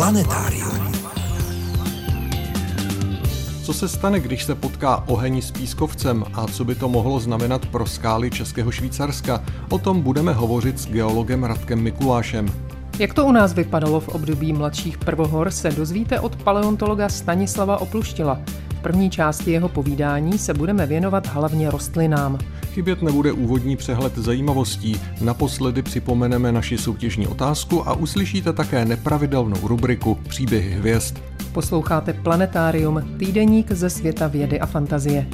Planetárium. Co se stane, když se potká oheň s pískovcem a co by to mohlo znamenat pro skály Českého Švýcarska? O tom budeme hovořit s geologem Radkem Mikulášem. Jak to u nás vypadalo v období mladších prvohor, se dozvíte od paleontologa Stanislava Opluštila. V první části jeho povídání se budeme věnovat hlavně rostlinám. Chybět nebude úvodní přehled zajímavostí. Naposledy připomeneme naši soutěžní otázku a uslyšíte také nepravidelnou rubriku Příběhy hvězd. Posloucháte Planetárium, týdeník ze světa vědy a fantazie.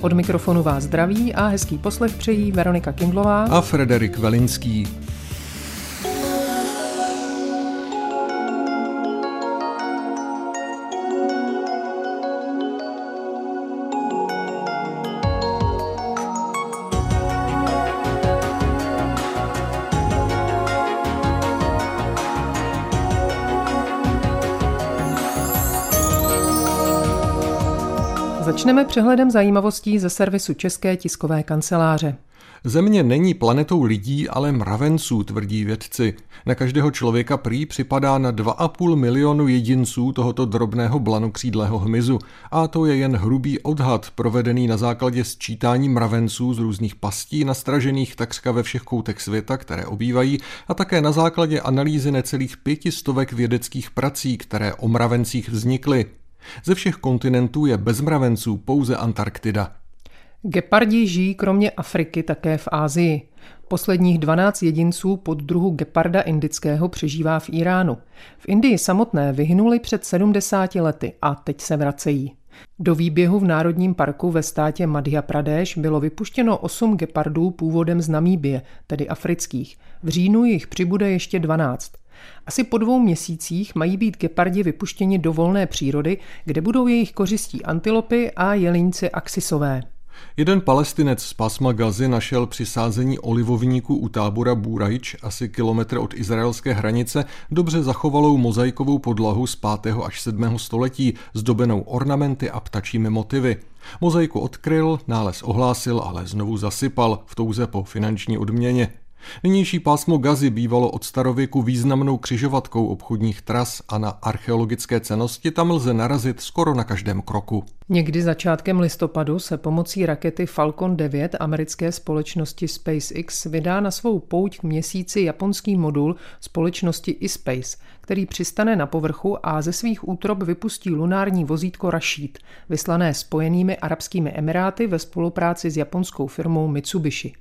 Od mikrofonu vás zdraví a hezký poslech přejí Veronika Kindlová a Frederik Velinský. Začneme přehledem zajímavostí ze servisu České tiskové kanceláře. Země není planetou lidí, ale mravenců, tvrdí vědci. Na každého člověka prý připadá na 2,5 milionu jedinců tohoto drobného blanokřídlého hmyzu. A to je jen hrubý odhad, provedený na základě sčítání mravenců z různých pastí, nastražených takřka ve všech koutech světa, které obývají, a také na základě analýzy necelých pětistovek vědeckých prací, které o mravencích vznikly. Ze všech kontinentů je bez mravenců pouze Antarktida. Gepardi žijí kromě Afriky také v Ázii. Posledních 12 jedinců pod druhu geparda indického přežívá v Iránu. V Indii samotné vyhynuli před 70 lety a teď se vracejí. Do výběhu v Národním parku ve státě Madhya Pradesh bylo vypuštěno 8 gepardů původem z Namíbie, tedy afrických. V říjnu jich přibude ještě 12. Asi po dvou měsících mají být gepardi vypuštěni do volné přírody, kde budou jejich kořistí antilopy a jelínci axisové. Jeden palestinec z pásma Gazy našel při sázení olivovníku u tábora Burajč, asi kilometr od izraelské hranice, dobře zachovalou mozaikovou podlahu z 5. až 7. století, zdobenou ornamenty a ptačími motivy. Mozaiku odkryl, nález ohlásil, ale znovu zasypal v touze po finanční odměně. Nynější pásmo Gazy bývalo od starověku významnou křižovatkou obchodních tras a na archeologické cenosti tam lze narazit skoro na každém kroku. Někdy začátkem listopadu se pomocí rakety Falcon 9 americké společnosti SpaceX vydá na svou pouť k měsíci japonský modul společnosti iSpace, který přistane na povrchu a ze svých útrob vypustí lunární vozítko Rashid, vyslané spojenými arabskými emiráty ve spolupráci s japonskou firmou Mitsubishi.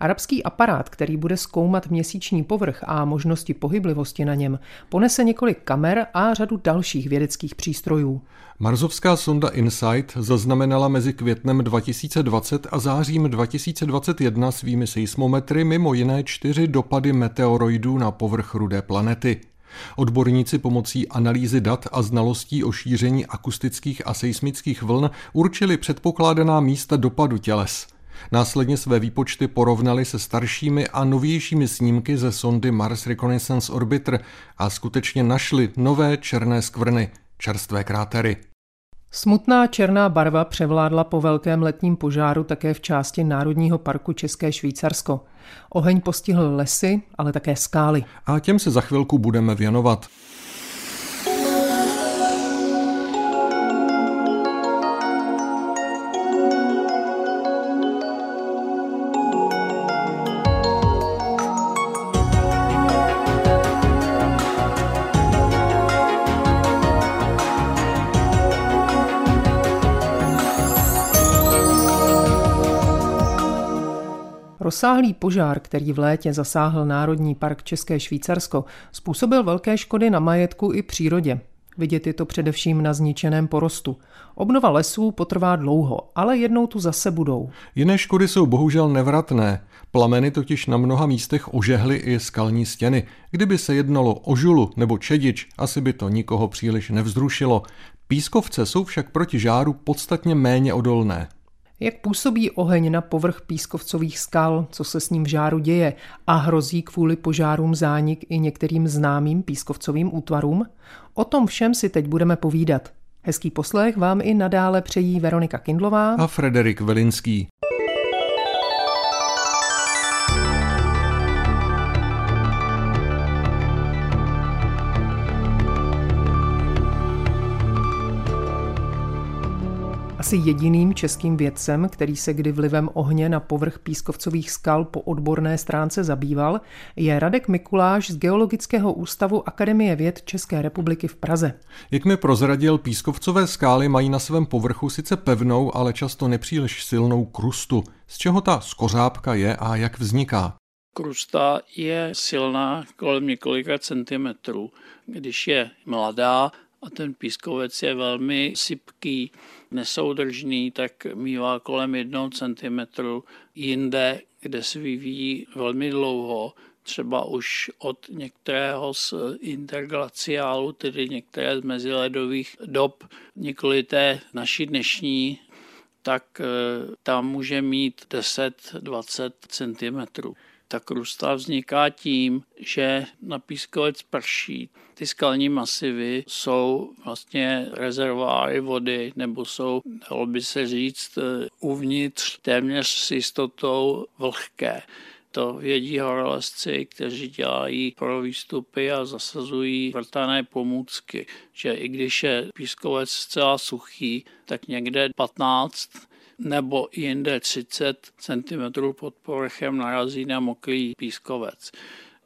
Arabský aparát, který bude zkoumat měsíční povrch a možnosti pohyblivosti na něm, ponese několik kamer a řadu dalších vědeckých přístrojů. Marzovská sonda InSight zaznamenala mezi květnem 2020 a zářím 2021 svými seismometry mimo jiné čtyři dopady meteoroidů na povrch rudé planety. Odborníci pomocí analýzy dat a znalostí o šíření akustických a seismických vln určili předpokládaná místa dopadu těles. Následně své výpočty porovnali se staršími a novějšími snímky ze sondy Mars Reconnaissance Orbiter a skutečně našli nové černé skvrny, čerstvé krátery. Smutná černá barva převládla po velkém letním požáru také v části Národního parku České Švýcarsko. Oheň postihl lesy, ale také skály. A těm se za chvilku budeme věnovat. Rozsáhlý požár, který v létě zasáhl Národní park České Švýcarsko, způsobil velké škody na majetku i přírodě. Vidět je to především na zničeném porostu. Obnova lesů potrvá dlouho, ale jednou tu zase budou. Jiné škody jsou bohužel nevratné. Plameny totiž na mnoha místech ožehly i skalní stěny. Kdyby se jednalo o žulu nebo čedič, asi by to nikoho příliš nevzrušilo. Pískovce jsou však proti žáru podstatně méně odolné. Jak působí oheň na povrch pískovcových skal, co se s ním v žáru děje a hrozí kvůli požárům zánik i některým známým pískovcovým útvarům? O tom všem si teď budeme povídat. Hezký poslech vám i nadále přejí Veronika Kindlová a Frederik Velinský. Asi jediným českým vědcem, který se kdy vlivem ohně na povrch pískovcových skal po odborné stránce zabýval, je Radek Mikuláš z Geologického ústavu Akademie věd České republiky v Praze. Jak mi prozradil, pískovcové skály mají na svém povrchu sice pevnou, ale často nepříliš silnou krustu. Z čeho ta skořápka je a jak vzniká? Krusta je silná kolem několika centimetrů. Když je mladá a ten pískovec je velmi sypký, nesoudržný, tak mývá kolem jednoho centimetru. Jinde, kde se vyvíjí velmi dlouho, třeba už od některého z interglaciálu, tedy některé z meziledových dob, nikoli té naší dnešní, tak eh, tam může mít 10-20 cm. Ta krusta vzniká tím, že na pískovec prší. Ty skalní masivy jsou vlastně rezervoáry vody, nebo jsou, dalo by se říct, uvnitř téměř s jistotou vlhké. To vědí horolezci, kteří dělají pro výstupy a zasazují vrtané pomůcky, že i když je pískovec zcela suchý, tak někde 15 nebo jinde 30 cm pod povrchem narazí na mokrý pískovec.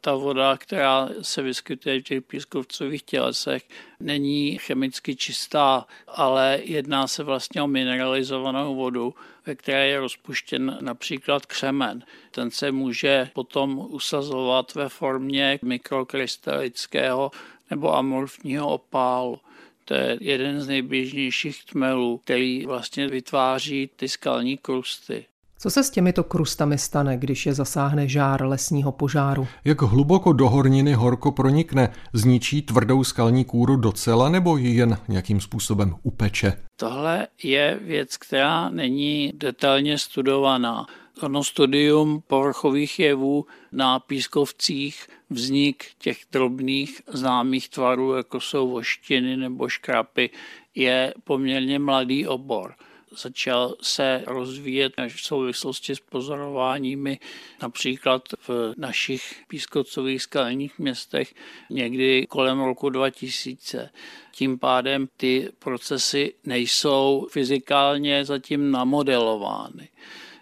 Ta voda, která se vyskytuje v těch pískovcových tělesech, není chemicky čistá, ale jedná se vlastně o mineralizovanou vodu, ve které je rozpuštěn například křemen. Ten se může potom usazovat ve formě mikrokrystalického nebo amorfního opálu. To je jeden z nejběžnějších tmelů, který vlastně vytváří ty skalní krusty. Co se s těmito krustami stane, když je zasáhne žár lesního požáru? Jak hluboko do horniny horko pronikne? Zničí tvrdou skalní kůru docela nebo ji jen nějakým způsobem upeče? Tohle je věc, která není detailně studovaná. Ono studium povrchových jevů na pískovcích, vznik těch drobných známých tvarů, jako jsou voštiny nebo škrapy, je poměrně mladý obor začal se rozvíjet v souvislosti s pozorováními například v našich pískocových skalních městech někdy kolem roku 2000. Tím pádem ty procesy nejsou fyzikálně zatím namodelovány.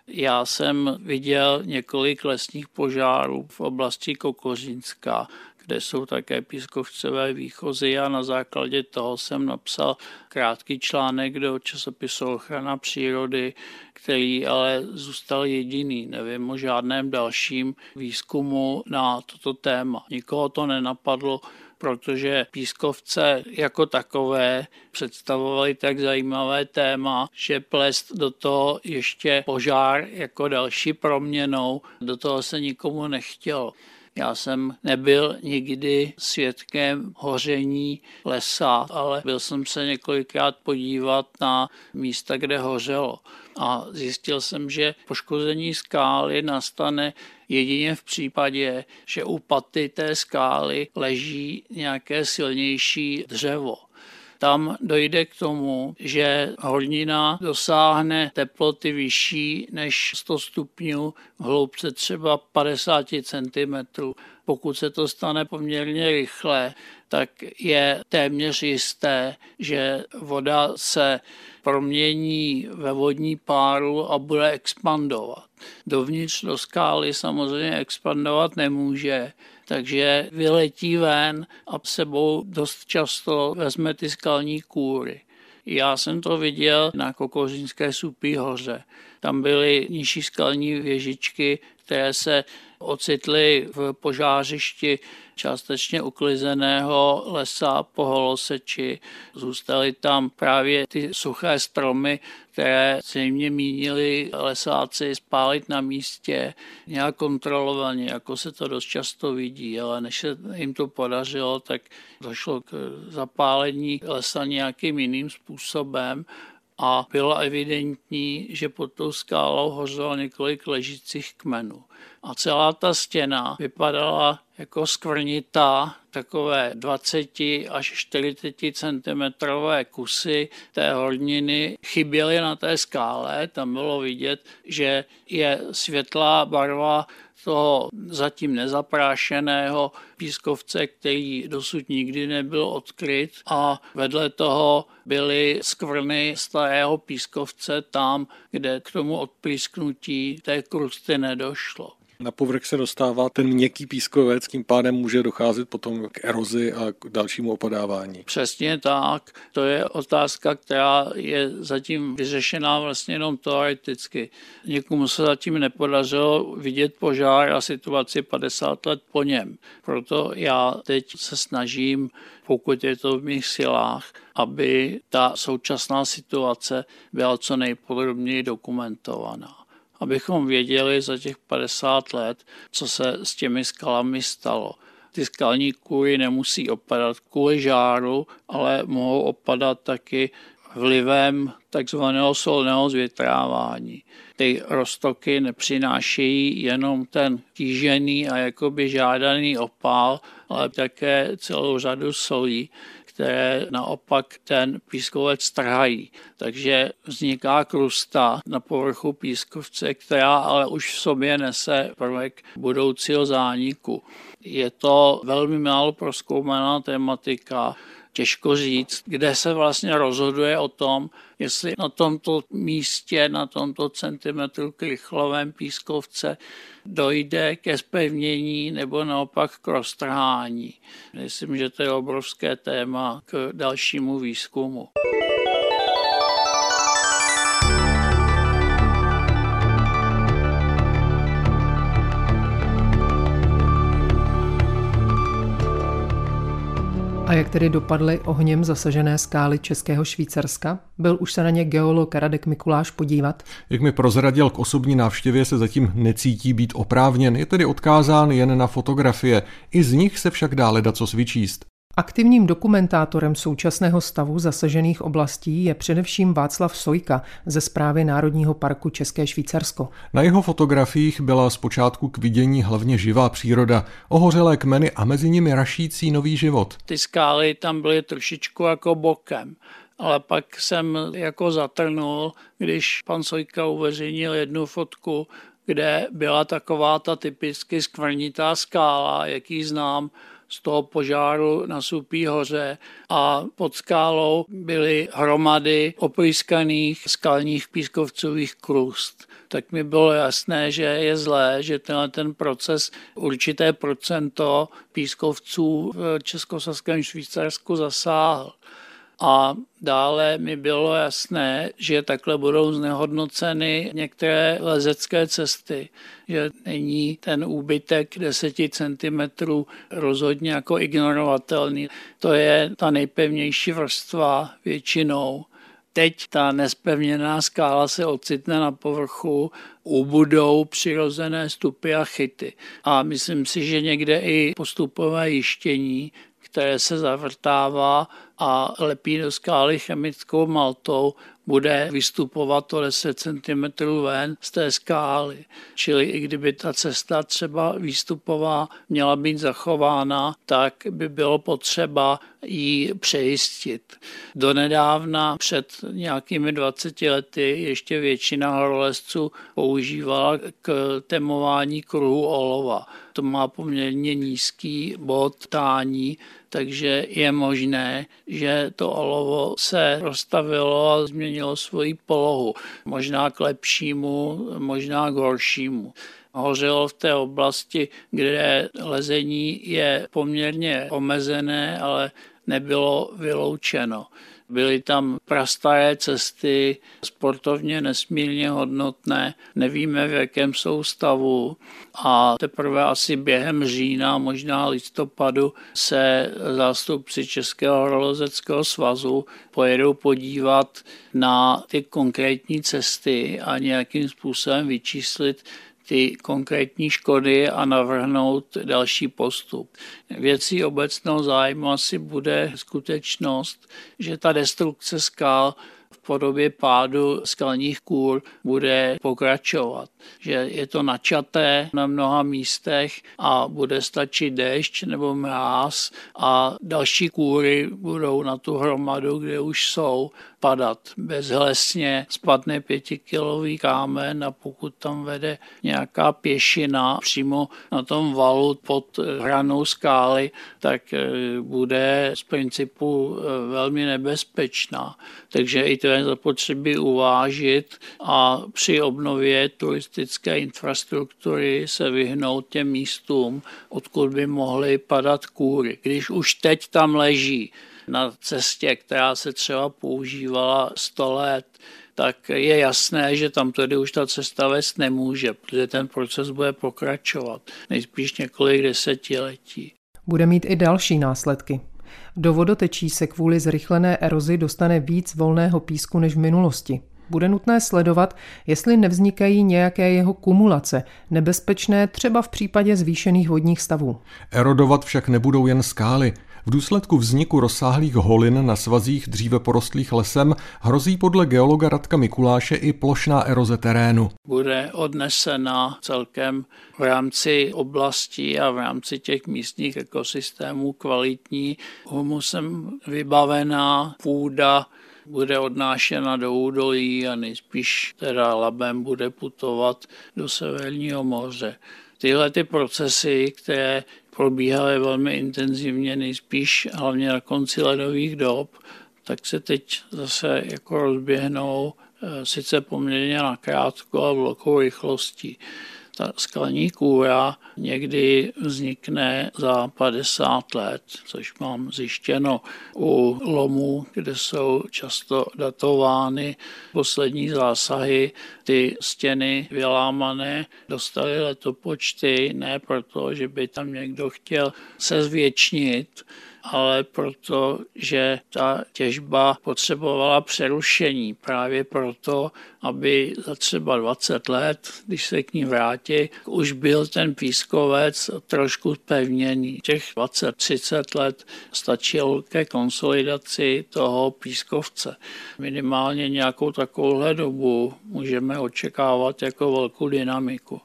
Já jsem viděl několik lesních požárů v oblasti Kokořínska, kde jsou také pískovcové výchozy a na základě toho jsem napsal krátký článek do časopisu Ochrana přírody, který ale zůstal jediný. Nevím o žádném dalším výzkumu na toto téma. Nikoho to nenapadlo, protože pískovce jako takové představovaly tak zajímavé téma, že plést do toho ještě požár jako další proměnou, do toho se nikomu nechtělo. Já jsem nebyl nikdy svědkem hoření lesa, ale byl jsem se několikrát podívat na místa, kde hořelo. A zjistil jsem, že poškození skály nastane jedině v případě, že u paty té skály leží nějaké silnější dřevo tam dojde k tomu, že hornina dosáhne teploty vyšší než 100 stupňů hloubce třeba 50 cm. Pokud se to stane poměrně rychle, tak je téměř jisté, že voda se promění ve vodní páru a bude expandovat. Dovnitř do skály samozřejmě expandovat nemůže, takže vyletí ven a sebou dost často vezme ty skalní kůry. Já jsem to viděl na Kokořínské supí hoře. Tam byly nižší skalní věžičky, které se ocitly v požářišti částečně uklizeného lesa po holoseči. Zůstaly tam právě ty suché stromy, které zřejmě mínili lesáci spálit na místě nějak kontrolovaně, jako se to dost často vidí, ale než se jim to podařilo, tak došlo k zapálení lesa nějakým jiným způsobem a bylo evidentní, že pod tou skálou hořelo několik ležících kmenů. A celá ta stěna vypadala jako skvrnitá, takové 20 až 40 cm kusy té horniny chyběly na té skále. Tam bylo vidět, že je světlá barva toho zatím nezaprášeného pískovce, který dosud nikdy nebyl odkryt a vedle toho byly skvrny starého pískovce tam, kde k tomu odpísknutí té krusty nedošlo. Na povrch se dostává ten měkký pískovec, tím pádem může docházet potom k erozi a k dalšímu opadávání. Přesně tak. To je otázka, která je zatím vyřešená vlastně jenom teoreticky. Někomu se zatím nepodařilo vidět požár a situaci 50 let po něm. Proto já teď se snažím, pokud je to v mých silách, aby ta současná situace byla co nejpodrobněji dokumentovaná abychom věděli za těch 50 let, co se s těmi skalami stalo. Ty skalní kůry nemusí opadat kvůli žáru, ale mohou opadat taky vlivem takzvaného solného zvětrávání. Ty roztoky nepřinášejí jenom ten kýžený a jakoby žádaný opál, ale také celou řadu solí, které naopak ten pískovec trhají. Takže vzniká krusta na povrchu pískovce, která ale už v sobě nese prvek budoucího zániku. Je to velmi málo proskoumaná tematika, těžko říct, kde se vlastně rozhoduje o tom, jestli na tomto místě, na tomto centimetru krychlovém pískovce dojde ke spevnění nebo naopak k roztrhání. Myslím, že to je obrovské téma k dalšímu výzkumu. A jak tedy dopadly ohněm zasažené skály Českého Švýcarska? Byl už se na ně geolog Radek Mikuláš podívat? Jak mi prozradil, k osobní návštěvě se zatím necítí být oprávněn, je tedy odkázán jen na fotografie. I z nich se však dá leda co vyčíst. Aktivním dokumentátorem současného stavu zasažených oblastí je především Václav Sojka ze zprávy Národního parku České Švýcarsko. Na jeho fotografiích byla zpočátku k vidění hlavně živá příroda, ohořelé kmeny a mezi nimi rašící nový život. Ty skály tam byly trošičku jako bokem ale pak jsem jako zatrnul, když pan Sojka uveřejnil jednu fotku, kde byla taková ta typicky skvrnitá skála, jaký znám z toho požáru na Supí hoře a pod skálou byly hromady opryskaných skalních pískovcových krust. Tak mi bylo jasné, že je zlé, že tenhle ten proces určité procento pískovců v Českosaském Švýcarsku zasáhl. A dále mi bylo jasné, že takhle budou znehodnoceny některé lezecké cesty, že není ten úbytek 10 cm rozhodně jako ignorovatelný. To je ta nejpevnější vrstva většinou. Teď ta nespevněná skála se ocitne na povrchu, ubudou přirozené stupy a chyty. A myslím si, že někde i postupové jištění, které se zavrtává a lepí do skály chemickou maltou, bude vystupovat o 10 cm ven z té skály. Čili i kdyby ta cesta třeba výstupová měla být zachována, tak by bylo potřeba ji přejistit. Donedávna před nějakými 20 lety ještě většina horolezců používala k temování kruhu olova. To má poměrně nízký bod tání, takže je možné, že to olovo se rozstavilo a změnilo svoji polohu. Možná k lepšímu, možná k horšímu hořelo v té oblasti, kde lezení je poměrně omezené, ale nebylo vyloučeno. Byly tam prastaré cesty, sportovně nesmírně hodnotné, nevíme v jakém jsou stavu. A teprve asi během října, možná listopadu se zástupci Českého horolezeckého svazu pojedou podívat na ty konkrétní cesty a nějakým způsobem vyčíslit, ty konkrétní škody a navrhnout další postup. Věcí obecného zájmu asi bude skutečnost, že ta destrukce skal v podobě pádu skalních kůr bude pokračovat. Že je to načaté na mnoha místech a bude stačit déšť nebo mráz a další kůry budou na tu hromadu, kde už jsou, padat. Bezhlesně spadne pětikilový kámen a pokud tam vede nějaká pěšina přímo na tom valu pod hranou skály, tak eh, bude z principu eh, velmi nebezpečná. Takže i to je zapotřebí uvážit a při obnově turistické infrastruktury se vyhnout těm místům, odkud by mohly padat kůry. Když už teď tam leží na cestě, která se třeba používala 100 let, tak je jasné, že tam tedy už ta cesta vést nemůže, protože ten proces bude pokračovat nejspíš několik desetiletí. Bude mít i další následky. Do vodotečí se kvůli zrychlené erozi dostane víc volného písku než v minulosti. Bude nutné sledovat, jestli nevznikají nějaké jeho kumulace, nebezpečné třeba v případě zvýšených vodních stavů. Erodovat však nebudou jen skály. V důsledku vzniku rozsáhlých holin na svazích dříve porostlých lesem hrozí podle geologa Radka Mikuláše i plošná eroze terénu. Bude odnesena celkem v rámci oblastí a v rámci těch místních ekosystémů kvalitní humusem vybavená půda, bude odnášena do údolí a nejspíš teda labem bude putovat do Severního moře. Tyhle ty procesy, které probíhaly velmi intenzivně, nejspíš hlavně na konci ledových dob, tak se teď zase jako rozběhnou eh, sice poměrně nakrátko a velkou rychlostí ta skalní kůra někdy vznikne za 50 let, což mám zjištěno u lomů, kde jsou často datovány poslední zásahy. Ty stěny vylámané dostaly letopočty ne proto, že by tam někdo chtěl se zvětšnit, ale proto, že ta těžba potřebovala přerušení právě proto, aby za třeba 20 let, když se k ní vrátí, už byl ten pískovec trošku pevněný. Těch 20-30 let stačilo ke konsolidaci toho pískovce. Minimálně nějakou takovouhle dobu můžeme očekávat jako velkou dynamiku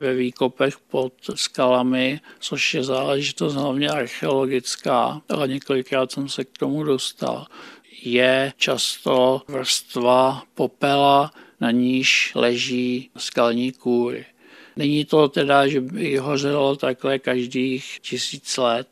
ve výkopech pod skalami, což je záležitost hlavně archeologická, ale několikrát jsem se k tomu dostal, je často vrstva popela, na níž leží skalní kůry. Není to teda, že by hořelo takhle každých tisíc let,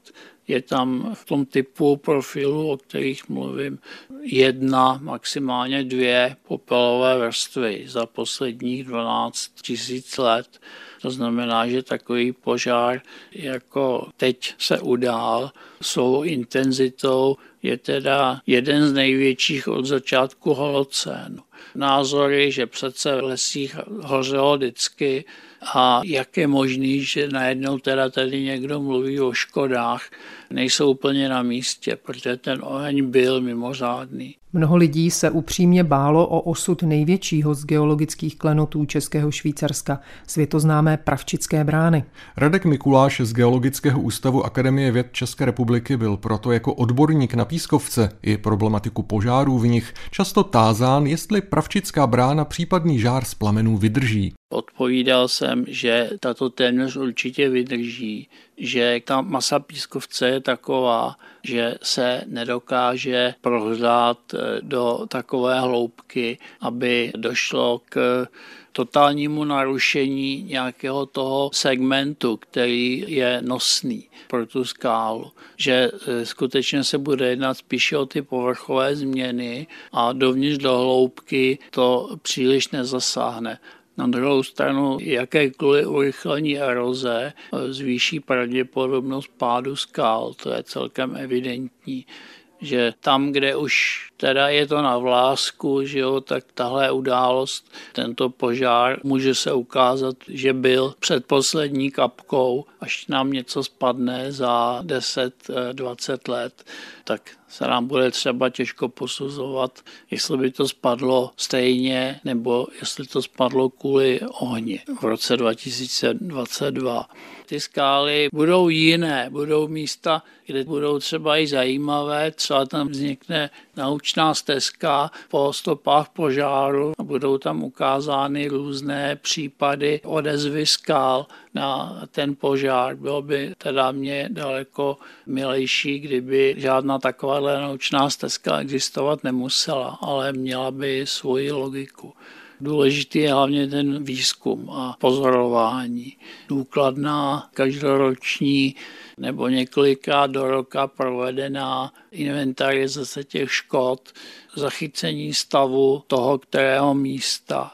je tam v tom typu profilu, o kterých mluvím, jedna, maximálně dvě popelové vrstvy za posledních 12 tisíc let. To znamená, že takový požár, jako teď se udál, svou intenzitou je teda jeden z největších od začátku holocénu. Názory, že přece v lesích hořelo vždycky a jak je možný, že najednou teda tady někdo mluví o škodách, nejsou úplně na místě, protože ten oheň byl mimořádný. Mnoho lidí se upřímně bálo o osud největšího z geologických klenotů Českého Švýcarska, světoznámé Pravčické brány. Radek Mikuláš z Geologického ústavu Akademie věd České republiky byl proto jako odborník na pískovce i problematiku požárů v nich často tázán, jestli Pravčická brána případný žár z plamenů vydrží. Odpovídal jsem, že tato téměř určitě vydrží, že ta masa pískovce je taková, že se nedokáže prohřát eh, do takové hloubky, aby došlo k totálnímu narušení nějakého toho segmentu, který je nosný pro tu skálu. Že eh, skutečně se bude jednat spíše o ty povrchové změny a dovnitř do hloubky to příliš nezasáhne. Na druhou stranu jakékoliv urychlení eroze zvýší pravděpodobnost pádu skal, to je celkem evidentní že tam, kde už teda je to na vlásku, že jo, tak tahle událost, tento požár může se ukázat, že byl před poslední kapkou, až nám něco spadne za 10-20 let, tak se nám bude třeba těžko posuzovat, jestli by to spadlo stejně, nebo jestli to spadlo kvůli ohni v roce 2022. Ty skály budou jiné, budou místa, kde budou třeba i zajímavé, třeba tam vznikne naučná stezka po stopách požáru a budou tam ukázány různé případy odezvy skal na ten požár. Bylo by teda mě daleko milejší, kdyby žádná taková naučná stezka existovat nemusela, ale měla by svoji logiku. Důležitý je hlavně ten výzkum a pozorování. Důkladná každoroční nebo několika do roka provedená inventarizace těch škod, zachycení stavu toho kterého místa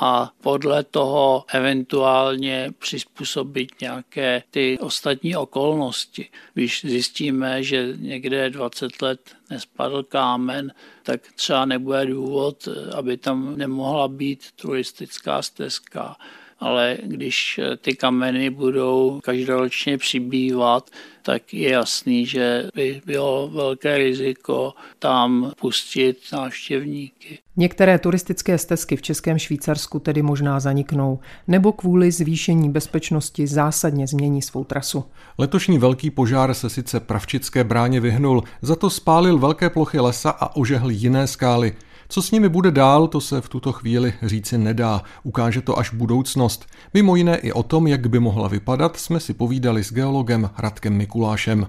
a podle toho eventuálně přizpůsobit nějaké ty ostatní okolnosti. Když zjistíme, že někde 20 let nespadl kámen, tak třeba nebude důvod, aby tam nemohla být turistická stezka ale když ty kameny budou každoročně přibývat, tak je jasný, že by bylo velké riziko tam pustit návštěvníky. Některé turistické stezky v Českém Švýcarsku tedy možná zaniknou, nebo kvůli zvýšení bezpečnosti zásadně změní svou trasu. Letošní velký požár se sice Pravčické bráně vyhnul, za to spálil velké plochy lesa a ožehl jiné skály. Co s nimi bude dál, to se v tuto chvíli říci nedá. Ukáže to až budoucnost. Mimo jiné i o tom, jak by mohla vypadat, jsme si povídali s geologem Radkem Mikulášem.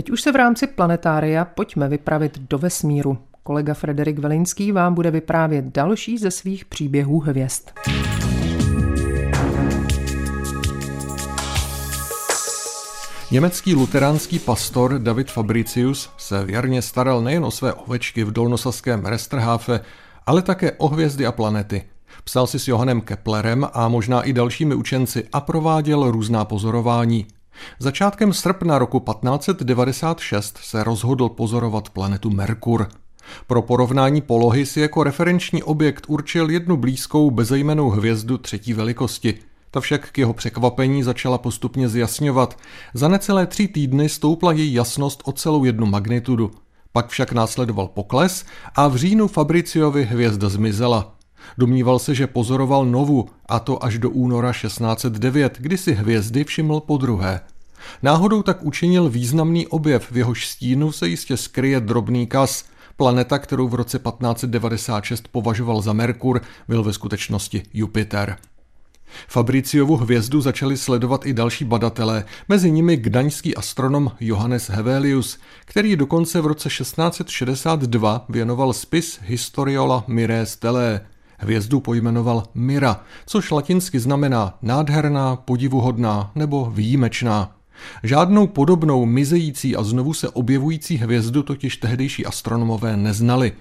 Teď už se v rámci planetária pojďme vypravit do vesmíru. Kolega Frederik Velinský vám bude vyprávět další ze svých příběhů hvězd. Německý luteránský pastor David Fabricius se věrně staral nejen o své ovečky v dolnosaském Resterhafe, ale také o hvězdy a planety. Psal si s Johannem Keplerem a možná i dalšími učenci a prováděl různá pozorování. Začátkem srpna roku 1596 se rozhodl pozorovat planetu Merkur. Pro porovnání polohy si jako referenční objekt určil jednu blízkou bezejmenou hvězdu třetí velikosti. Ta však k jeho překvapení začala postupně zjasňovat. Za necelé tři týdny stoupla její jasnost o celou jednu magnitudu. Pak však následoval pokles a v říjnu Fabriciovi hvězda zmizela. Domníval se, že pozoroval novu, a to až do února 1609, kdy si hvězdy všiml po druhé. Náhodou tak učinil významný objev, v jehož stínu se jistě skryje drobný kas. Planeta, kterou v roce 1596 považoval za Merkur, byl ve skutečnosti Jupiter. Fabriciovu hvězdu začali sledovat i další badatelé, mezi nimi gdaňský astronom Johannes Hevelius, který dokonce v roce 1662 věnoval spis Historiola Mirae Stellae. Hvězdu pojmenoval Mira, což latinsky znamená nádherná, podivuhodná nebo výjimečná. Žádnou podobnou mizející a znovu se objevující hvězdu totiž tehdejší astronomové neznali.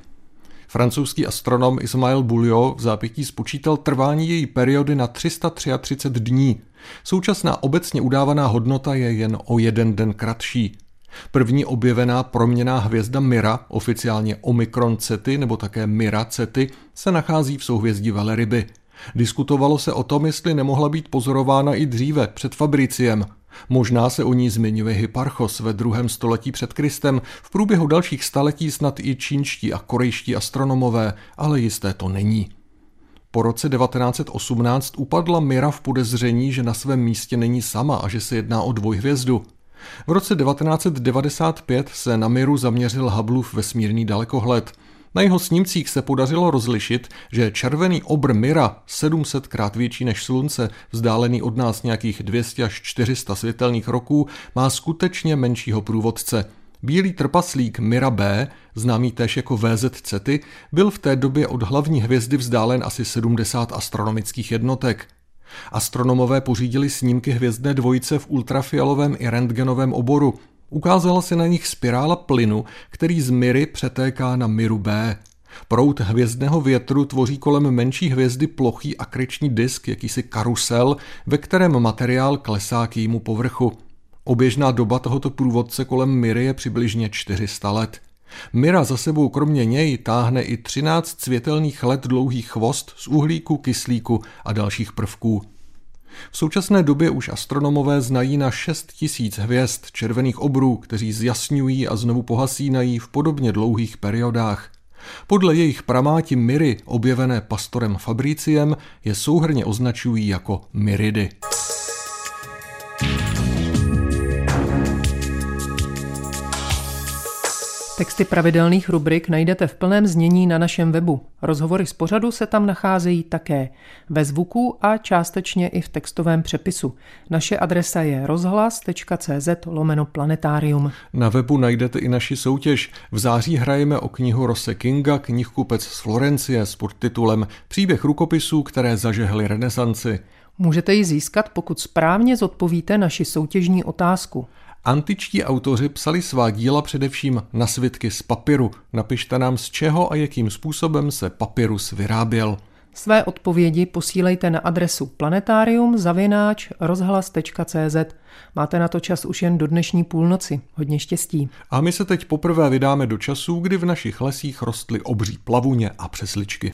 Francouzský astronom Ismail Bouliot v zápětí spočítal trvání její periody na 333 dní. Současná obecně udávaná hodnota je jen o jeden den kratší. První objevená proměná hvězda Mira, oficiálně Omikron Cety nebo také Mira Cety, se nachází v souhvězdí Veleryby. Diskutovalo se o tom, jestli nemohla být pozorována i dříve, před Fabriciem. Možná se o ní zmiňuje Hyparchos ve druhém století před Kristem, v průběhu dalších staletí snad i čínští a korejští astronomové, ale jisté to není. Po roce 1918 upadla Mira v podezření, že na svém místě není sama a že se jedná o dvojhvězdu. V roce 1995 se na Miru zaměřil Hubbleův vesmírný dalekohled. Na jeho snímcích se podařilo rozlišit, že červený obr Mira, 700 krát větší než Slunce, vzdálený od nás nějakých 200 až 400 světelných roků, má skutečně menšího průvodce. Bílý trpaslík Mira B, známý též jako VZ Cety, byl v té době od hlavní hvězdy vzdálen asi 70 astronomických jednotek. Astronomové pořídili snímky hvězdné dvojice v ultrafialovém i rentgenovém oboru. Ukázala se na nich spirála plynu, který z Miry přetéká na Miru B. Prout hvězdného větru tvoří kolem menší hvězdy plochý akriční disk, jakýsi karusel, ve kterém materiál klesá k jejímu povrchu. Oběžná doba tohoto průvodce kolem Miry je přibližně 400 let. Mira za sebou kromě něj táhne i 13 světelných let dlouhý chvost z uhlíku, kyslíku a dalších prvků. V současné době už astronomové znají na 6 tisíc hvězd červených obrů, kteří zjasňují a znovu pohasínají v podobně dlouhých periodách. Podle jejich pramáti Miry, objevené pastorem Fabriciem, je souhrně označují jako Miridy. Texty pravidelných rubrik najdete v plném znění na našem webu. Rozhovory z pořadu se tam nacházejí také ve zvuku a částečně i v textovém přepisu. Naše adresa je rozhlas.cz lomeno planetarium. Na webu najdete i naši soutěž. V září hrajeme o knihu Rose Kinga, knihkupec z Florencie s podtitulem Příběh rukopisů, které zažehly renesanci. Můžete ji získat, pokud správně zodpovíte naši soutěžní otázku. Antičtí autoři psali svá díla především na svitky z papíru. Napište nám, z čeho a jakým způsobem se papyrus vyráběl. Své odpovědi posílejte na adresu planetarium. Máte na to čas už jen do dnešní půlnoci. Hodně štěstí. A my se teď poprvé vydáme do časů, kdy v našich lesích rostly obří plavuně a přesličky.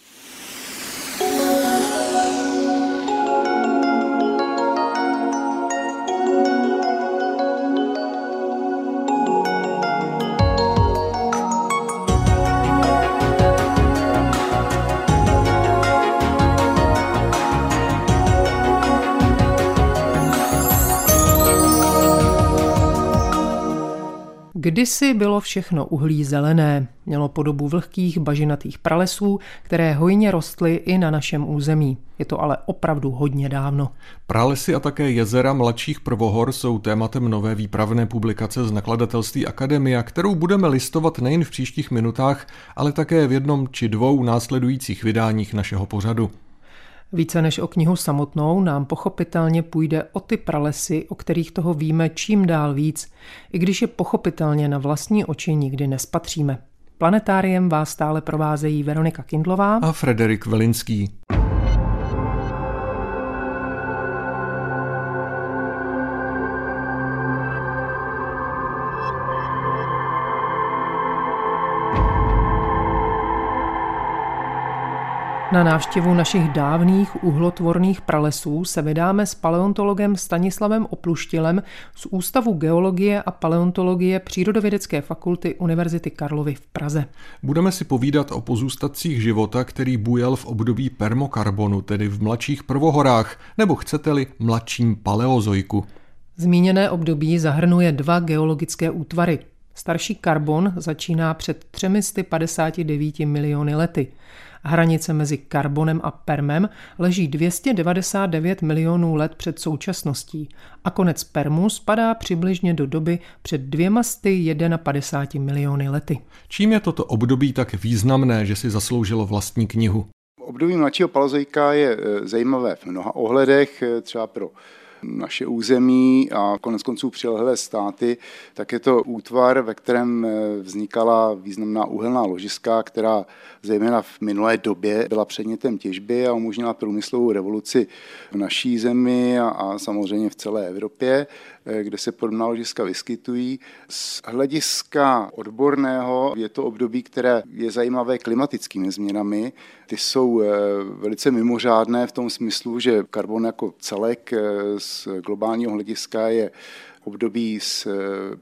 Kdysi bylo všechno uhlí zelené, mělo podobu vlhkých bažinatých pralesů, které hojně rostly i na našem území. Je to ale opravdu hodně dávno. Pralesy a také jezera mladších prvohor jsou tématem nové výpravné publikace z nakladatelství Akademia, kterou budeme listovat nejen v příštích minutách, ale také v jednom či dvou následujících vydáních našeho pořadu. Více než o knihu samotnou nám pochopitelně půjde o ty pralesy, o kterých toho víme čím dál víc, i když je pochopitelně na vlastní oči nikdy nespatříme. Planetáriem vás stále provázejí Veronika Kindlová a Frederik Velinský. Na návštěvu našich dávných uhlotvorných pralesů se vydáme s paleontologem Stanislavem Opluštilem z Ústavu geologie a paleontologie Přírodovědecké fakulty Univerzity Karlovy v Praze. Budeme si povídat o pozůstatcích života, který bujel v období permokarbonu, tedy v mladších prvohorách, nebo chcete-li mladším paleozoiku. Zmíněné období zahrnuje dva geologické útvary. Starší karbon začíná před 359 miliony lety Hranice mezi karbonem a permem leží 299 milionů let před současností a konec permu spadá přibližně do doby před dvěma sty 51 miliony lety. Čím je toto období tak významné, že si zasloužilo vlastní knihu? Období mladšího paleozoika je e, zajímavé v mnoha ohledech, e, třeba pro naše území a konec konců přilehlé státy, tak je to útvar, ve kterém eh, vznikala významná uhelná ložiska, která zejména v minulé době byla předmětem těžby a umožnila průmyslovou revoluci v naší zemi a, a samozřejmě v celé Evropě. Eh, kde se podobná ložiska vyskytují. Z hlediska odborného je to období, které je zajímavé klimatickými změnami. Ty jsou eh, velice mimořádné v tom smyslu, že karbon jako celek eh, z globálního hlediska je období s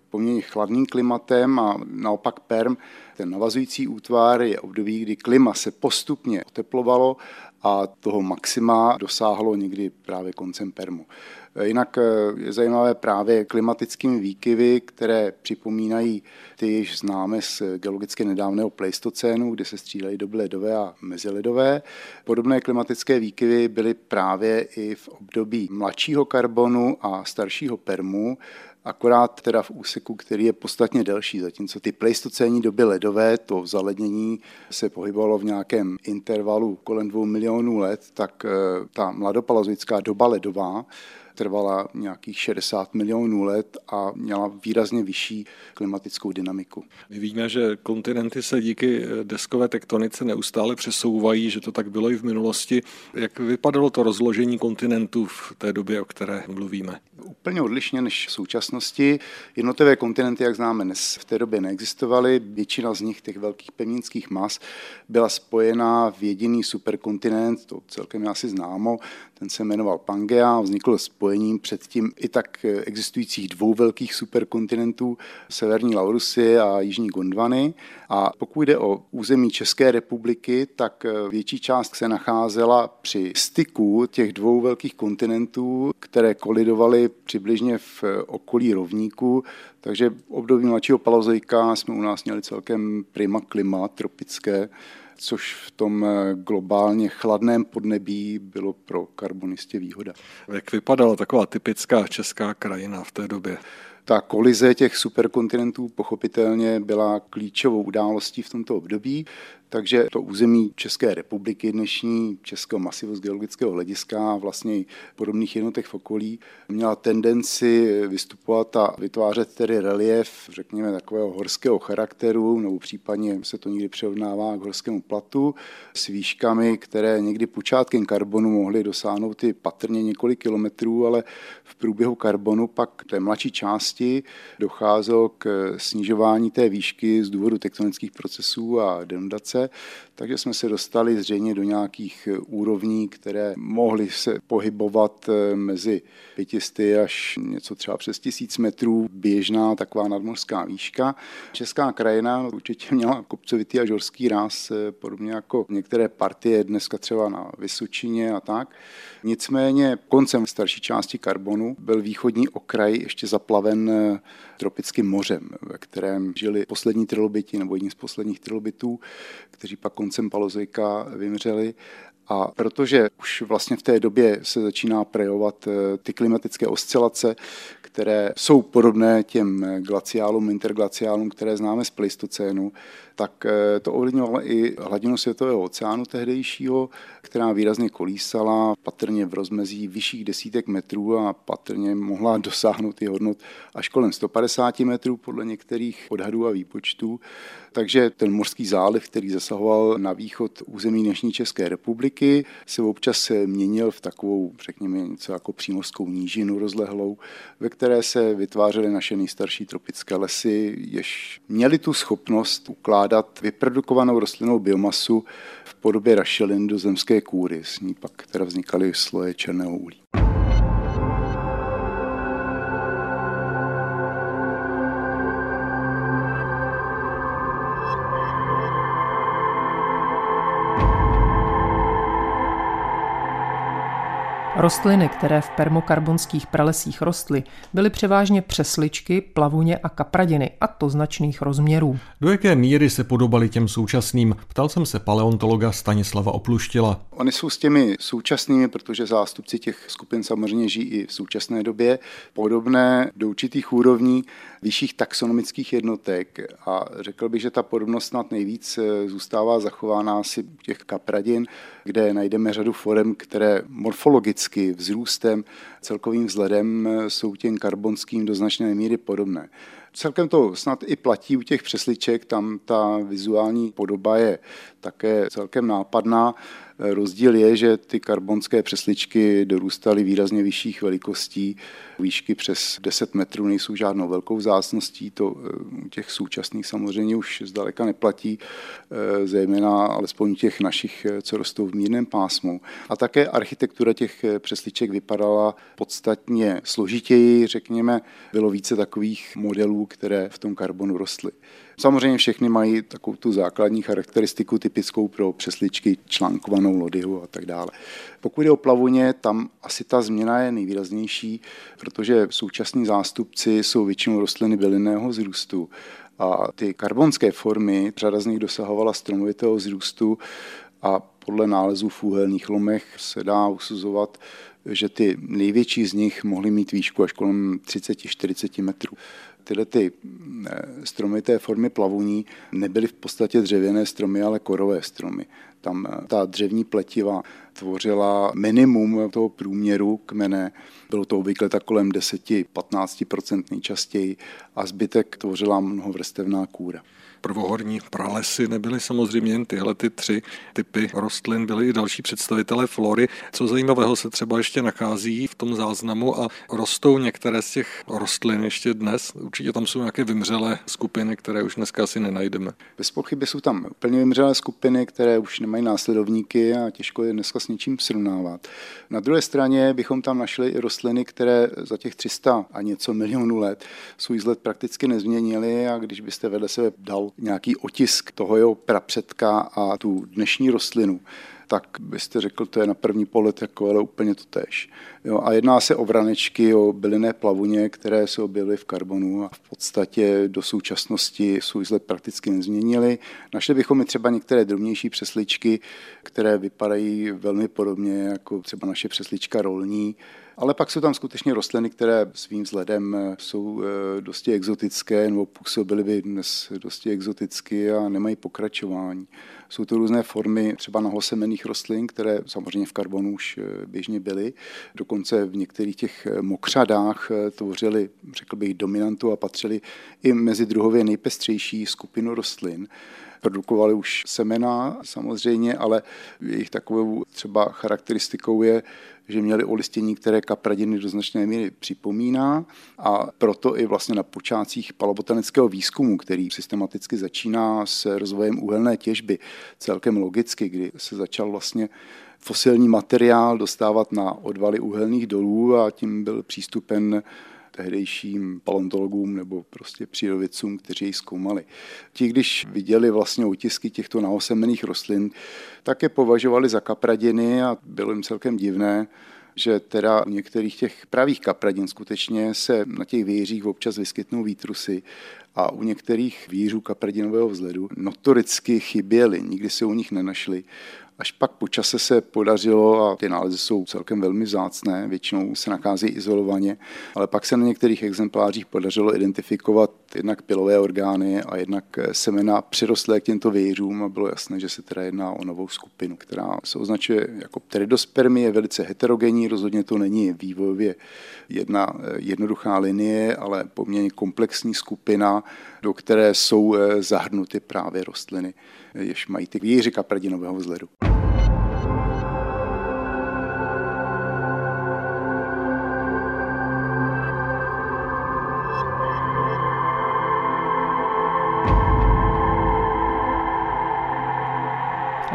poměrně chladným klimatem a naopak Perm, ten navazující útvar, je období, kdy klima se postupně oteplovalo a toho maxima dosáhlo někdy právě koncem Permu. Jinak eh, je zajímavé právě klimatickými výkyvy, které připomínají ty již známe z geologicky nedávného pleistocénu, kde se střílejí doby ledové a meziledové. Podobné klimatické výkyvy byly právě i v období mladšího karbonu a staršího permu, akorát teda v úseku, který je podstatně delší, zatímco ty pleistocénní doby ledové, to zalednění se pohybovalo v nějakém intervalu kolem dvou milionů let, tak eh, ta mladopalazoická doba ledová trvala nějakých 60 milionů let a měla výrazně vyšší klimatickou dynamiku. My víme, že kontinenty se díky deskové tektonice neustále přesouvají, že to tak bylo i v minulosti. Jak vypadalo to rozložení kontinentů v té době, o které mluvíme? Úplně odlišně než v současnosti. Jednotlivé kontinenty, jak známe dnes, v té době neexistovaly. Většina z nich, těch velkých pevninských mas, byla spojená v jediný superkontinent, to celkem asi známo, ten se jmenoval Pangea, vznikl spojením předtím i tak existujících dvou velkých superkontinentů, severní Laurusy a jižní Gondvany. A pokud jde o území České republiky, tak větší část se nacházela při styku těch dvou velkých kontinentů, které kolidovaly přibližně v okolí rovníku, takže v období mladšího palozoika jsme u nás měli celkem prima klima tropické, což v tom globálně chladném podnebí bylo pro karbonisty výhoda. Jak vypadala taková typická česká krajina v té době? Ta kolize těch superkontinentů pochopitelně byla klíčovou událostí v tomto období. Takže to území České republiky, dnešní českého masivu z geologického hlediska a vlastně podobných jednotek v okolí, měla tendenci vystupovat a vytvářet tedy relief, řekněme, takového horského charakteru, nebo případně se to někdy přirovnává k horskému platu, s výškami, které někdy počátkem karbonu mohly dosáhnout i patrně několik kilometrů, ale v průběhu karbonu pak té mladší části docházelo k snižování té výšky z důvodu tektonických procesů a takže jsme se dostali zřejmě do nějakých eh, úrovní, které mohly se pohybovat eh, mezi 500 až něco třeba přes tisíc metrů, běžná taková nadmořská výška. Česká krajina určitě měla kopcovitý a žorský ráz, eh, podobně jako některé partie dneska třeba na Vysočině a tak. Nicméně koncem starší části karbonu byl východní okraj ještě zaplaven tropickým mořem, ve kterém žili poslední trilobiti nebo jedni z posledních trilobitů, kteří pak koncem palozoika vymřeli. A protože už vlastně v té době se začíná prejovat eh, ty klimatické oscilace, které jsou podobné těm glaciálům, interglaciálům, které známe z Pleistocénu, tak eh, to ovlivňovalo i hladinu světového oceánu tehdejšího, která výrazně kolísala, patrně v rozmezí vyšších desítek metrů a patrně mohla dosáhnout i hodnot až kolem 150 metrů podle některých odhadů a výpočtů. Takže ten mořský záliv, který zasahoval na východ území dnešní České republiky, se občas měnil v takovou, řekněme, něco jako přímořskou nížinu rozlehlou, ve které se vytvářely naše nejstarší tropické lesy, jež měly tu schopnost ukládat vyprodukovanou rostlinnou biomasu v podobě rašelin do zemské kůry. S ní pak teda vznikaly sloje černého uhlí. Rostliny, které v permokarbonských pralesích rostly, byly převážně přesličky, plavuně a kapradiny, a to značných rozměrů. Do jaké míry se podobaly těm současným? Ptal jsem se paleontologa Stanislava Opluštila. Oni jsou s těmi současnými, protože zástupci těch skupin samozřejmě žijí i v současné době, podobné do určitých úrovní vyšších taxonomických jednotek a řekl bych, že ta podobnost snad nejvíc eh, zůstává zachována asi u těch kapradin, kde najdeme řadu forem, které morfologicky vzrůstem, celkovým vzhledem eh, jsou těm karbonským do značné míry podobné. Celkem to snad i platí u těch přesliček, tam ta vizuální podoba je také celkem nápadná. Rozdíl je, že ty karbonské přesličky dorůstaly výrazně vyšších velikostí. Výšky přes 10 metrů nejsou žádnou velkou vzácností, to eh, u těch současných samozřejmě už zdaleka neplatí, eh, zejména alespoň těch našich, eh, co rostou v mírném pásmu. A také architektura těch přesliček vypadala podstatně složitěji, řekněme, bylo více takových modelů, které v tom karbonu rostly. Samozřejmě všechny mají takovou tu základní charakteristiku typickou pro přesličky, článkovanou lodyhu a tak dále. Pokud jde o plavuně, tam asi ta změna je nejvýraznější, protože současní zástupci jsou většinou rostliny bylinného vzrůstu a ty karbonské formy, řada z nich dosahovala stromovitého vzrůstu a podle nálezů v úhelných lomech se dá usuzovat, že ty největší z nich mohly mít výšku až kolem 30-40 metrů. Tyhle ty eh, stromy té formy plavuní nebyly v podstatě dřevěné stromy, ale korové stromy. Tam eh, ta dřevní pletiva tvořila minimum toho průměru kmene. Bylo to obvykle tak kolem 10-15% nejčastěji a zbytek tvořila mnohovrstevná kůra prvohorní pralesy nebyly samozřejmě jen tyhle ty tři typy rostlin, byly i další představitelé flory. Co zajímavého se třeba ještě nachází v tom záznamu a rostou některé z těch rostlin ještě dnes? Určitě tam jsou nějaké vymřelé skupiny, které už dneska asi nenajdeme. Bez pochyby jsou tam úplně vymřelé skupiny, které už nemají následovníky a těžko je dneska s něčím srovnávat. Na druhé straně bychom tam našli i rostliny, které za těch 300 a něco milionů let svůj vzhled prakticky nezměnily a když byste vedle sebe dal nějaký otisk toho jeho prapředka a tu dnešní rostlinu, tak byste řekl, to je na první pohled jako, ale úplně to tež. Jo, a jedná se o vranečky, o bylinné plavuně, které se objevily v karbonu a v podstatě do současnosti svůj vzhled prakticky nezměnily. Našli bychom i třeba některé drobnější přesličky, které vypadají velmi podobně jako třeba naše přeslička rolní, ale pak jsou tam skutečně rostliny, které svým vzhledem jsou eh, dosti exotické nebo působily by dnes dosti exoticky a nemají pokračování. Jsou to různé formy třeba nahosemených rostlin, které samozřejmě v karbonu už eh, běžně byly. Dokonce v některých těch mokřadách tvořily, řekl bych, dominantu a patřily i mezi druhově nejpestřejší skupinu rostlin. Produkovali už semena samozřejmě, ale jejich takovou třeba charakteristikou je, že měli olistění, které kapradiny do značné míry připomíná a proto i vlastně na počátcích palobotanického výzkumu, který systematicky začíná s rozvojem uhelné těžby, celkem logicky, kdy se začal vlastně fosilní materiál dostávat na odvaly uhelných dolů a tím byl přístupen tehdejším paleontologům nebo prostě přírodovědcům, kteří ji zkoumali. Ti, když viděli vlastně otisky těchto naosemených rostlin, tak je považovali za kapradiny a bylo jim celkem divné, že teda u některých těch pravých kapradin skutečně se na těch vějířích občas vyskytnou výtrusy a u některých výřů kapradinového vzhledu notoricky chyběly, nikdy se u nich nenašli. Až pak po čase se podařilo, a ty nálezy jsou celkem velmi vzácné, většinou se nachází izolovaně, ale pak se na některých exemplářích podařilo identifikovat jednak pilové orgány a jednak semena přirostlé k těmto vějířům a bylo jasné, že se teda jedná o novou skupinu, která se označuje jako pteridospermie, velice heterogenní, rozhodně to není vývojově jedna jednoduchá linie, ale poměrně komplexní skupina, do které jsou zahrnuty právě rostliny, jež mají ty vějíři kapradinového vzhledu.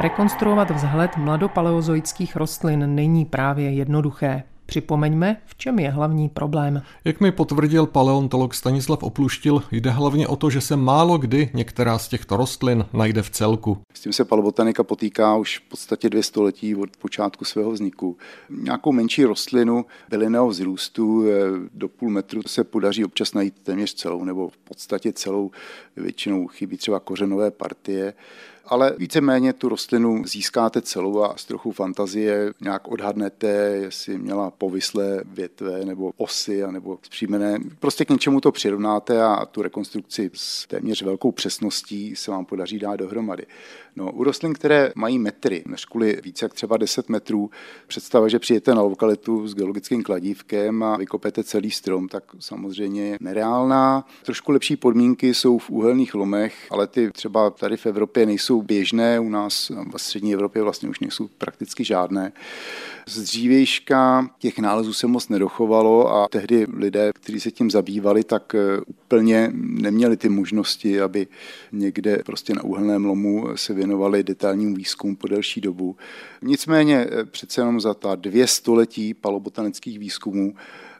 Rekonstruovat vzhled mladopaleozoických rostlin není právě jednoduché. Připomeňme, v čem je hlavní problém. Jak mi potvrdil paleontolog Stanislav Opluštil, jde hlavně o to, že se málo kdy některá z těchto rostlin najde v celku. S tím se paleobotanika potýká už v podstatě dvě století od počátku svého vzniku. Nějakou menší rostlinu bylinného vzrůstu eh, do půl metru se podaří občas najít téměř celou, nebo v podstatě celou, většinou chybí třeba kořenové partie ale víceméně tu rostlinu získáte celou a z trochu fantazie nějak odhadnete, jestli měla povislé větve nebo osy a nebo zpříjmené. Prostě k něčemu to přirovnáte a tu rekonstrukci s téměř velkou přesností se vám podaří dát dohromady. No, u rostlin, které mají metry, než kvůli více jak třeba 10 metrů, představa, že přijete na lokalitu s geologickým kladívkem a vykopete celý strom, tak samozřejmě je nereálná. Trošku lepší podmínky jsou v úhelných lomech, ale ty třeba tady v Evropě nejsou běžné, u nás v střední Evropě vlastně už nejsou prakticky žádné. Z dřívějška těch nálezů se moc nedochovalo a tehdy lidé, kteří se tím zabývali, tak eh, úplně neměli ty možnosti, aby někde prostě na úhelném lomu se věnovali detailnímu výzkumu po delší dobu. Nicméně eh, přece jenom za ta dvě století palobotanických výzkumů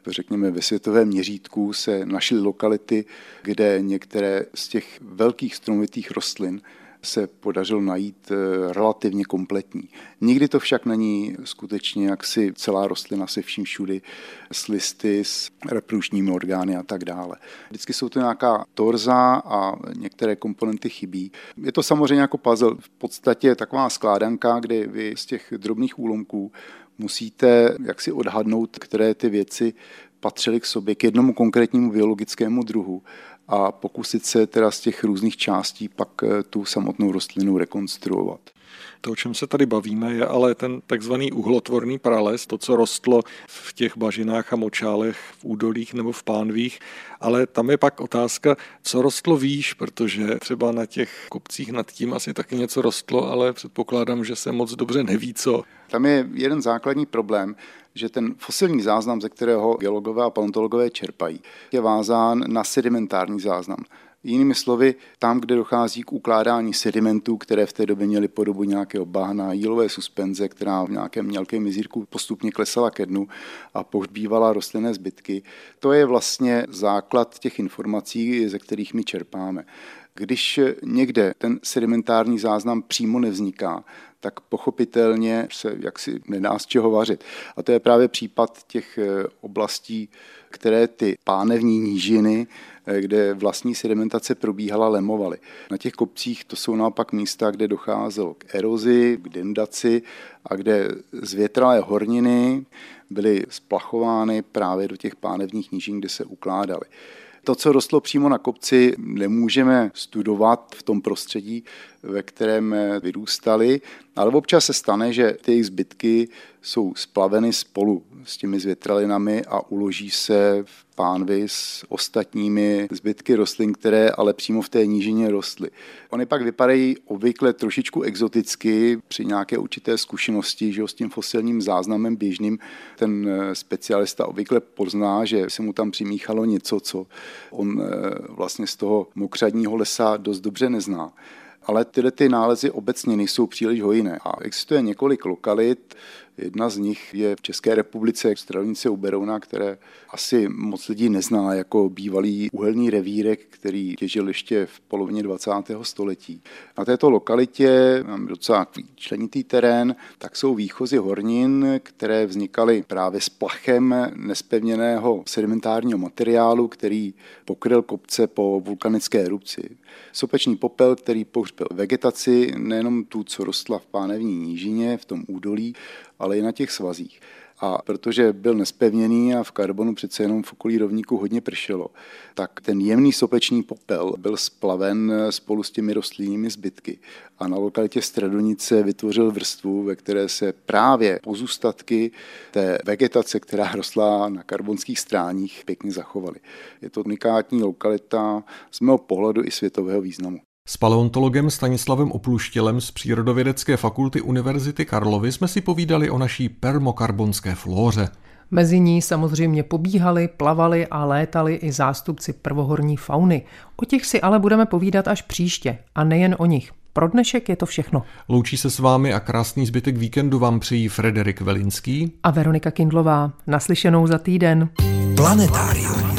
řekněme ve světovém měřítku se našly lokality, kde některé z těch velkých stromovitých rostlin se podařilo najít eh, relativně kompletní. Nikdy to však není skutečně jaksi celá rostlina se vším všudy s listy, s reprodukčními orgány a tak dále. Vždycky jsou to nějaká torza a některé komponenty chybí. Je to samozřejmě jako puzzle, v podstatě taková skládanka, kdy vy z těch drobných úlomků musíte jaksi odhadnout, které ty věci patřily k sobě, k jednomu konkrétnímu biologickému druhu a pokusit se teda z těch různých částí pak eh, tu samotnou rostlinu rekonstruovat. To, o čem se tady bavíme, je ale ten takzvaný uhlotvorný prales, to, co rostlo v těch bažinách a močálech, v údolích nebo v pánvích, ale tam je pak otázka, co rostlo výš, protože třeba na těch kopcích nad tím asi taky něco rostlo, ale předpokládám, že se moc dobře neví, co. Tam je jeden základní problém, že ten fosilní záznam, ze kterého geologové a paleontologové čerpají, je vázán na sedimentární záznam. Jinými slovy, tam, kde dochází k ukládání sedimentů, které v té době měly podobu nějakého bahna, jílové suspenze, která v nějakém mělkém mizírku postupně klesala ke dnu a pohřbívala rostlinné zbytky, to je vlastně základ těch informací, ze kterých my čerpáme. Když někde ten sedimentární záznam přímo nevzniká, tak pochopitelně se jaksi nedá z čeho vařit. A to je právě případ těch eh, oblastí, které ty pánevní nížiny, eh, kde vlastní sedimentace probíhala, lemovaly. Na těch kopcích to jsou naopak místa, kde docházelo k erozi, k dendaci a kde zvětralé horniny byly splachovány právě do těch pánevních nížin, kde se ukládaly. To, co rostlo přímo na kopci, nemůžeme studovat v tom prostředí, ve kterém vyrůstali, ale občas se stane, že ty jejich zbytky jsou splaveny spolu s těmi zvětralinami a uloží se v pánvi s ostatními zbytky rostlin, které ale přímo v té nížině rostly. Ony pak vypadají obvykle trošičku exoticky při nějaké určité zkušenosti, že s tím fosilním záznamem běžným ten eh, specialista obvykle pozná, že se mu tam přimíchalo něco, co on eh, vlastně z toho mokřadního lesa dost dobře nezná ale tyhle ty nálezy obecně nejsou příliš hojné. A existuje několik lokalit, Jedna z nich je v České republice Stravnice u Berouna, které asi moc lidí nezná jako bývalý uhelný revírek, který těžil ještě v polovině 20. století. Na této lokalitě mám docela členitý terén, tak jsou výchozy hornin, které vznikaly právě s plachem nespevněného sedimentárního materiálu, který pokryl kopce po vulkanické erupci. Sopečný popel, který pohřbil vegetaci, nejenom tu, co rostla v pánevní nížině, v tom údolí, ale i na těch svazích. A protože byl nespevněný a v karbonu přece jenom v okolí rovníku hodně pršelo, tak ten jemný sopečný popel byl splaven spolu s těmi rostlinnými zbytky. A na lokalitě Stradonice vytvořil vrstvu, ve které se právě pozůstatky té vegetace, která rostla na karbonských stráních, pěkně zachovaly. Je to unikátní lokalita z mého pohledu i světového významu. S paleontologem Stanislavem Opluštělem z Přírodovědecké fakulty Univerzity Karlovy jsme si povídali o naší permokarbonské flóře. Mezi ní samozřejmě pobíhali, plavali a létali i zástupci prvohorní fauny. O těch si ale budeme povídat až příště a nejen o nich. Pro dnešek je to všechno. Loučí se s vámi a krásný zbytek víkendu vám přijí Frederik Velinský a Veronika Kindlová. Naslyšenou za týden. Planetárium.